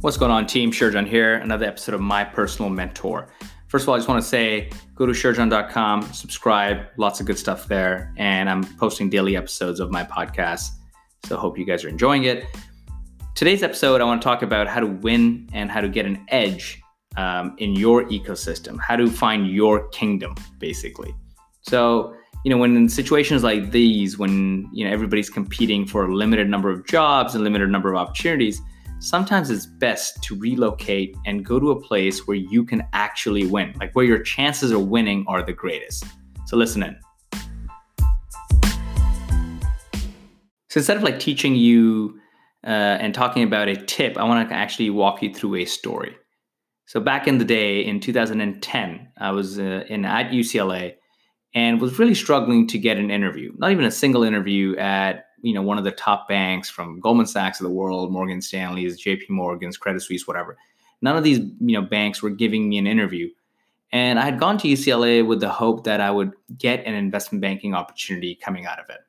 What's going on, team? Sherjan here, another episode of My Personal Mentor. First of all, I just want to say go to sherjan.com, subscribe, lots of good stuff there. And I'm posting daily episodes of my podcast. So hope you guys are enjoying it. Today's episode, I want to talk about how to win and how to get an edge um, in your ecosystem, how to find your kingdom, basically. So, you know, when in situations like these, when, you know, everybody's competing for a limited number of jobs and limited number of opportunities, sometimes it's best to relocate and go to a place where you can actually win, like where your chances of winning are the greatest. So listen in. So instead of like teaching you uh, and talking about a tip, I want to actually walk you through a story. So back in the day, in 2010, I was uh, in at UCLA and was really struggling to get an interview. Not even a single interview at you know one of the top banks from Goldman Sachs of the world, Morgan Stanley's, J.P. Morgan's, Credit Suisse, whatever. None of these you know banks were giving me an interview, and I had gone to UCLA with the hope that I would get an investment banking opportunity coming out of it.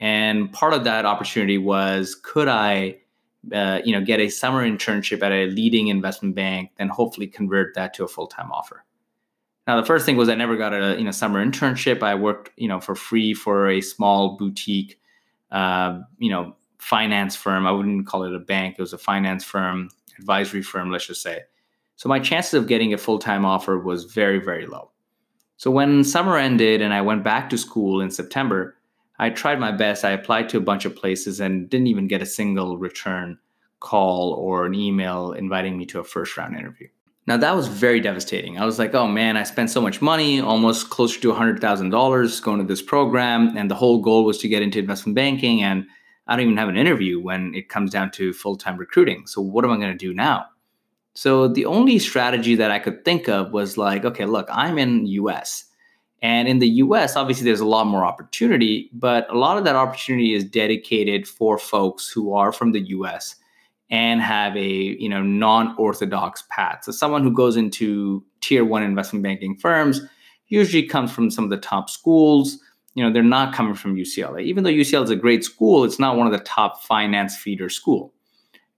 And part of that opportunity was could I, uh, you know, get a summer internship at a leading investment bank, then hopefully convert that to a full time offer. Now, the first thing was I never got a you know summer internship. I worked you know for free for a small boutique uh, you know, finance firm. I wouldn't call it a bank. It was a finance firm, advisory firm, let's just say. So my chances of getting a full time offer was very, very low. So when summer ended and I went back to school in September, I tried my best. I applied to a bunch of places and didn't even get a single return call or an email inviting me to a first round interview. Now that was very devastating. I was like, oh man, I spent so much money, almost closer to $100,000 going to this program. And the whole goal was to get into investment banking. And I don't even have an interview when it comes down to full time recruiting. So what am I going to do now? So the only strategy that I could think of was like, okay, look, I'm in US. And in the US, obviously there's a lot more opportunity, but a lot of that opportunity is dedicated for folks who are from the US and have a you know non-orthodox path. So someone who goes into tier one investment banking firms usually comes from some of the top schools. You know, they're not coming from UCLA. Even though UCLA is a great school, it's not one of the top finance feeder school.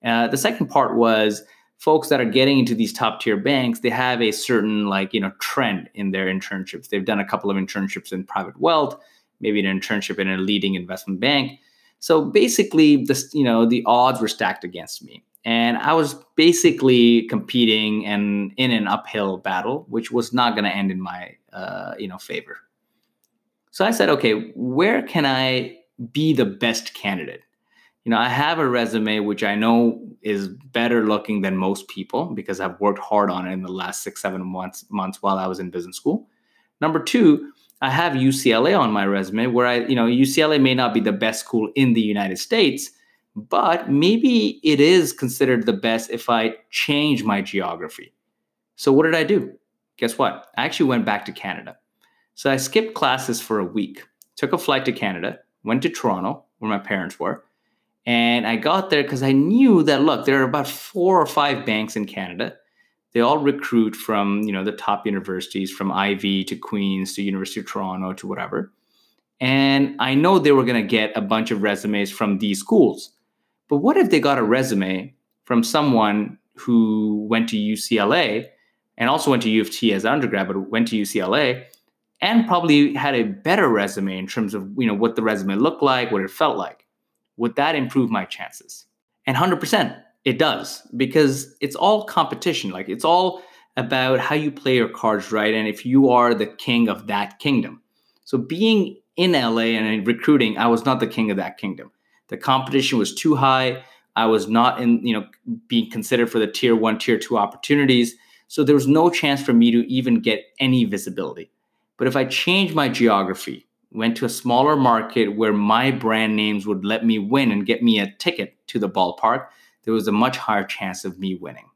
Uh, the second part was folks that are getting into these top tier banks, they have a certain like, you know, trend in their internships. They've done a couple of internships in private wealth, maybe an internship in a leading investment bank so basically, this you know the odds were stacked against me, and I was basically competing and in an uphill battle, which was not going to end in my uh, you know favor. So I said, okay, where can I be the best candidate? You know, I have a resume which I know is better looking than most people because I've worked hard on it in the last six, seven months months while I was in business school. Number two, I have UCLA on my resume where I, you know, UCLA may not be the best school in the United States, but maybe it is considered the best if I change my geography. So what did I do? Guess what? I actually went back to Canada. So I skipped classes for a week, took a flight to Canada, went to Toronto, where my parents were, and I got there because I knew that look, there are about four or five banks in Canada they all recruit from you know the top universities from ivy to queens to university of toronto to whatever. And i know they were going to get a bunch of resumes from these schools. But what if they got a resume from someone who went to ucla and also went to u of t as an undergrad but went to ucla and probably had a better resume in terms of you know what the resume looked like what it felt like? Would that improve my chances? And 100% it does because it's all competition. Like it's all about how you play your cards right and if you are the king of that kingdom. So being in LA and in recruiting, I was not the king of that kingdom. The competition was too high. I was not in, you know, being considered for the tier one, tier two opportunities. So there was no chance for me to even get any visibility. But if I changed my geography, went to a smaller market where my brand names would let me win and get me a ticket to the ballpark, there was a much higher chance of me winning.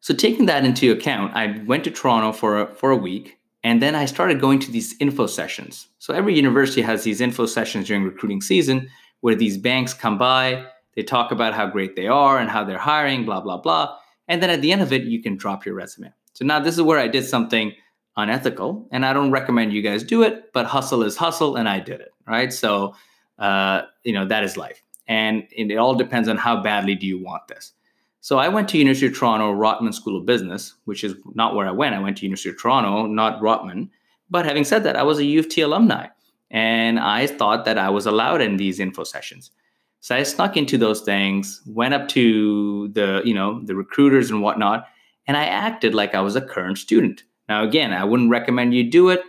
So taking that into account, I went to Toronto for a, for a week and then I started going to these info sessions. So every university has these info sessions during recruiting season where these banks come by, they talk about how great they are and how they're hiring, blah, blah, blah. And then at the end of it, you can drop your resume. So now this is where I did something unethical and I don't recommend you guys do it, but hustle is hustle and I did it, right? So, uh, you know, that is life and it all depends on how badly do you want this So I went to University of Toronto Rotman School of Business, which is not where I went. I went to University of Toronto, not Rotman. But having said that, I was a U of T alumni, and I thought that I was allowed in these info sessions. So I snuck into those things, went up to the, you know, the recruiters and whatnot, and I acted like I was a current student. Now, again, I wouldn't recommend you do it.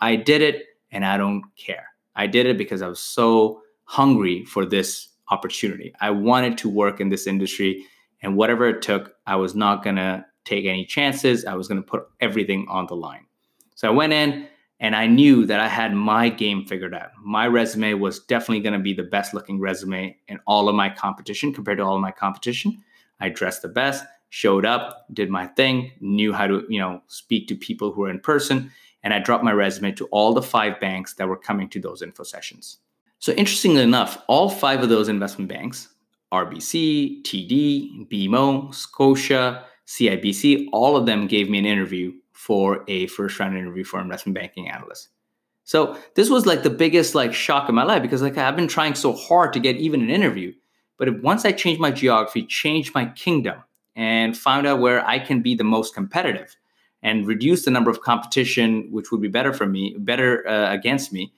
I did it, and I don't care. I did it because I was so hungry for this opportunity. I wanted to work in this industry, and whatever it took, I was not gonna take any chances. I was gonna put everything on the line. So I went in, and I knew that I had my game figured out. My resume was definitely going to be the best looking resume in all of my competition compared to all of my competition. I dressed the best, showed up, did my thing, knew how to, you know, speak to people who are in person, and I dropped my resume to all the five banks that were coming to those info sessions. So interestingly enough, all five of those investment banks, RBC, TD, BMO, Scotia, CIBC, all of them gave me an interview for a first round interview for investment banking analyst. So this was like the biggest like shock in my life because like I've been trying so hard to get even an interview, but once I changed my geography, changed my kingdom, and found out where I can be the most competitive, and reduce the number of competition, which would be better for me, better uh, against me,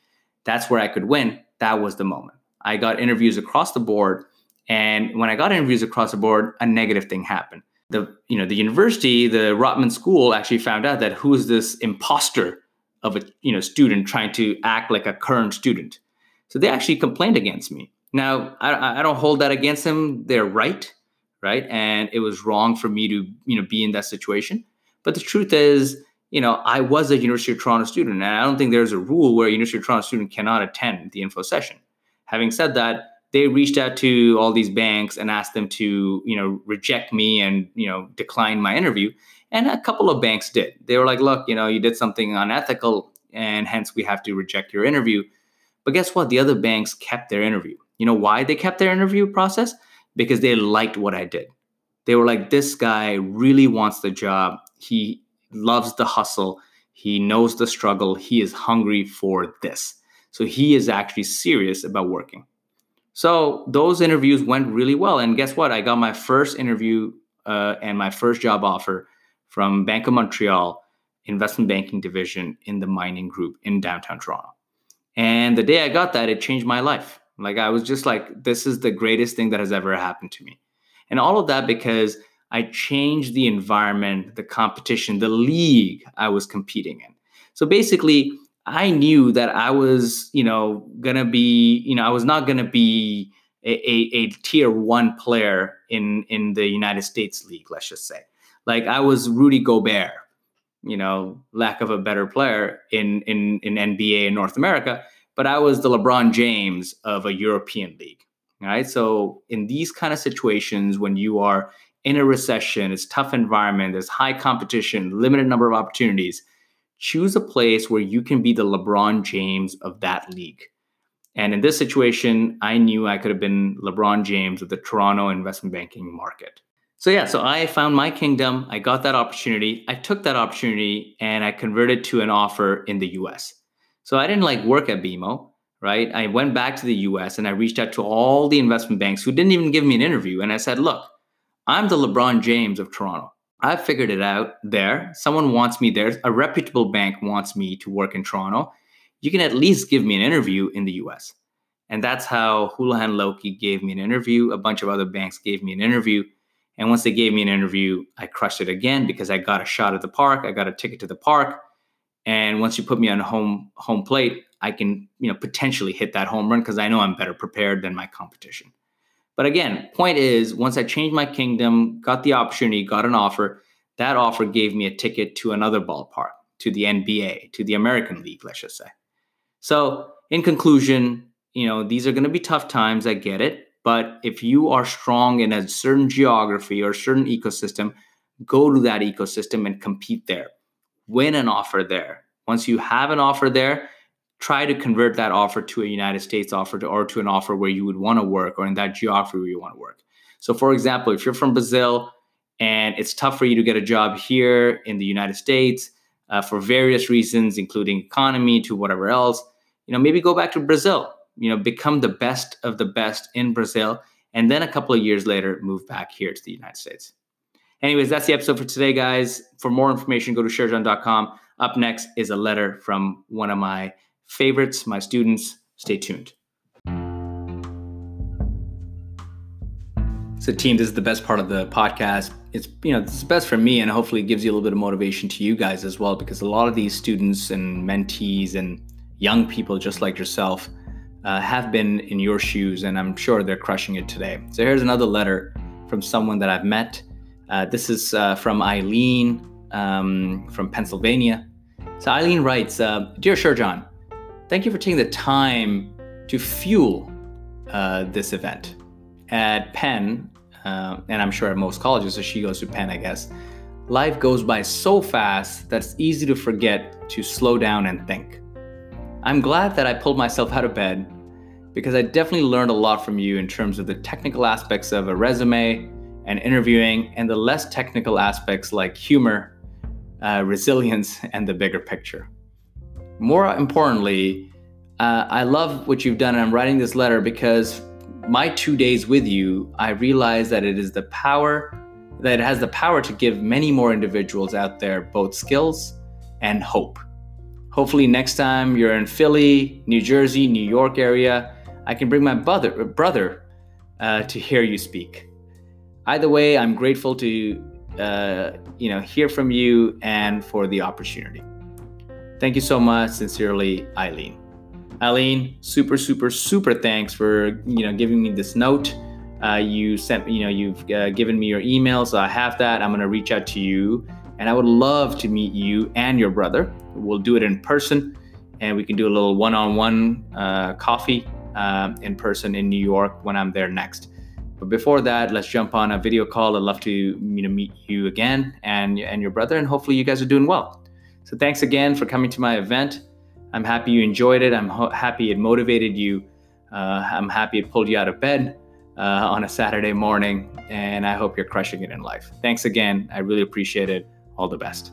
that's where I could win. That was the moment. I got interviews across the board, and when I got interviews across the board, a negative thing happened the you know the university, the Rotman School, actually found out that who is this imposter of a you know student trying to act like a current student. So they actually complained against me. Now I, I don't hold that against them. They're right, right, and it was wrong for me to you know be in that situation. But the truth is, you know, I was a University of Toronto student, and I don't think there's a rule where a University of Toronto student cannot attend the info session. Having said that, they reached out to all these banks and asked them to you know reject me and you know decline my interview and a couple of banks did. They were like look you know you did something unethical and hence we have to reject your interview. But guess what? The other banks kept their interview. You know why they kept their interview process? Because they liked what i did. They were like this guy really wants the job. He loves the hustle he knows the struggle he is hungry for this so he is actually serious about working so those interviews went really well. And guess what? I got my first interview uh, and my first job offer from Bank of Montreal investment banking division in the mining group in downtown Toronto. And the day I got that, it changed my life. Like I was just like, this is the greatest thing that has ever happened to me. And all of that because I changed the environment, the competition, the league I was competing in. So basically, I knew that I was, you know, gonna be, you know, I was not gonna be a, a, a, tier one player in in the United States league. Let's just say, like I was Rudy Gobert, you know, lack of a better player in in in NBA in North America, but I was the LeBron James of a European league. Right. So in these kind of situations, when you are in a recession, it's tough environment, there's high competition, limited number of opportunities choose a place where you can be the LeBron James of that league. And in this situation, I knew I could have been LeBron James of the Toronto investment banking market. So, yeah, so I found my kingdom. I got that opportunity. I took that opportunity and I converted to an offer in the US. So, I didn't like work at BMO, right? I went back to the US and I reached out to all the investment banks who didn't even give me an interview. And I said, look, I'm the LeBron James of Toronto. I figured it out there. Someone wants me there. A reputable bank wants me to work in Toronto. You can at least give me an interview in the US. And that's how Houlihan Lokey gave me an interview. A bunch of other banks gave me an interview. And once they gave me an interview, I crushed it again because I got a shot at the park. I got a ticket to the park. And once you put me on home home plate, I can, you know, potentially hit that home run because I know I'm better prepared than my competition. But again, point is, once I changed my kingdom, got the opportunity, got an offer, that offer gave me a ticket to another ballpark, to the NBA, to the American League, let's just say. So, in conclusion, you know, these are going to be tough times. I get it. But if you are strong in a certain geography or a certain ecosystem, go to that ecosystem and compete there. Win an offer there. Once you have an offer there, try to convert that offer to a United States offer to, or to an offer where you would want to work or in that geography where you want to work. So, for example, if you're from Brazil and it's tough for you to get a job here in the United States uh, for various reasons, including economy to whatever else, you know, maybe go back to Brazil. You know, become the best of the best in Brazil and then a couple of years later move back here to the United States. Anyways, that's the episode for today, guys. For more information, go to sherjan.com. Up next is a letter from one of my favorites, my students. Stay tuned. So, team, this is the best part of the podcast. It's you know it's best for me, and hopefully it gives you a little bit of motivation to you guys as well, because a lot of these students and mentees and young people just like yourself uh, have been in your shoes, and I'm sure they're crushing it today. So here's another letter from someone that I've met. Uh, this is uh, from Eileen um, from Pennsylvania. So Eileen writes, uh, "Dear Sherjan, thank you for taking the time to fuel uh, this event at Penn uh, and I'm sure at most colleges, so she goes to Penn, I guess. Life goes by so fast that it's easy to forget to slow down and think. I'm glad that I pulled myself out of bed because I definitely learned a lot from you in terms of the technical aspects of a resume and interviewing, and the less technical aspects like humor, uh, resilience, and the bigger picture. More importantly, uh, I love what you've done, and I'm writing this letter because my two days with you, I realized that it is the power, that has the power to give many more individuals out there both skills and hope. Hopefully, next time you're in Philly, New Jersey, New York area, I can bring my brother, brother uh, to hear you speak. Either way, I'm grateful to uh, you know hear from you and for the opportunity. Thank you so much. Sincerely, Eileen. Eileen, super, super, super thanks for you know giving me this note. Uh, you sent you know you've uh, given me your email, so I have that. I'm gonna reach out to you, and I would love to meet you and your brother. We'll do it in person, and we can do a little one-on-one uh, coffee uh, in person in New York when I'm there next. But before that, let's jump on a video call. I'd love to you know meet you again and and your brother, and hopefully you guys are doing well. So thanks again for coming to my event. I'm happy you enjoyed it. I'm ho- happy it motivated you. Uh, I'm happy it pulled you out of bed uh, on a Saturday morning. And I hope you're crushing it in life. Thanks again. I really appreciate it. All the best.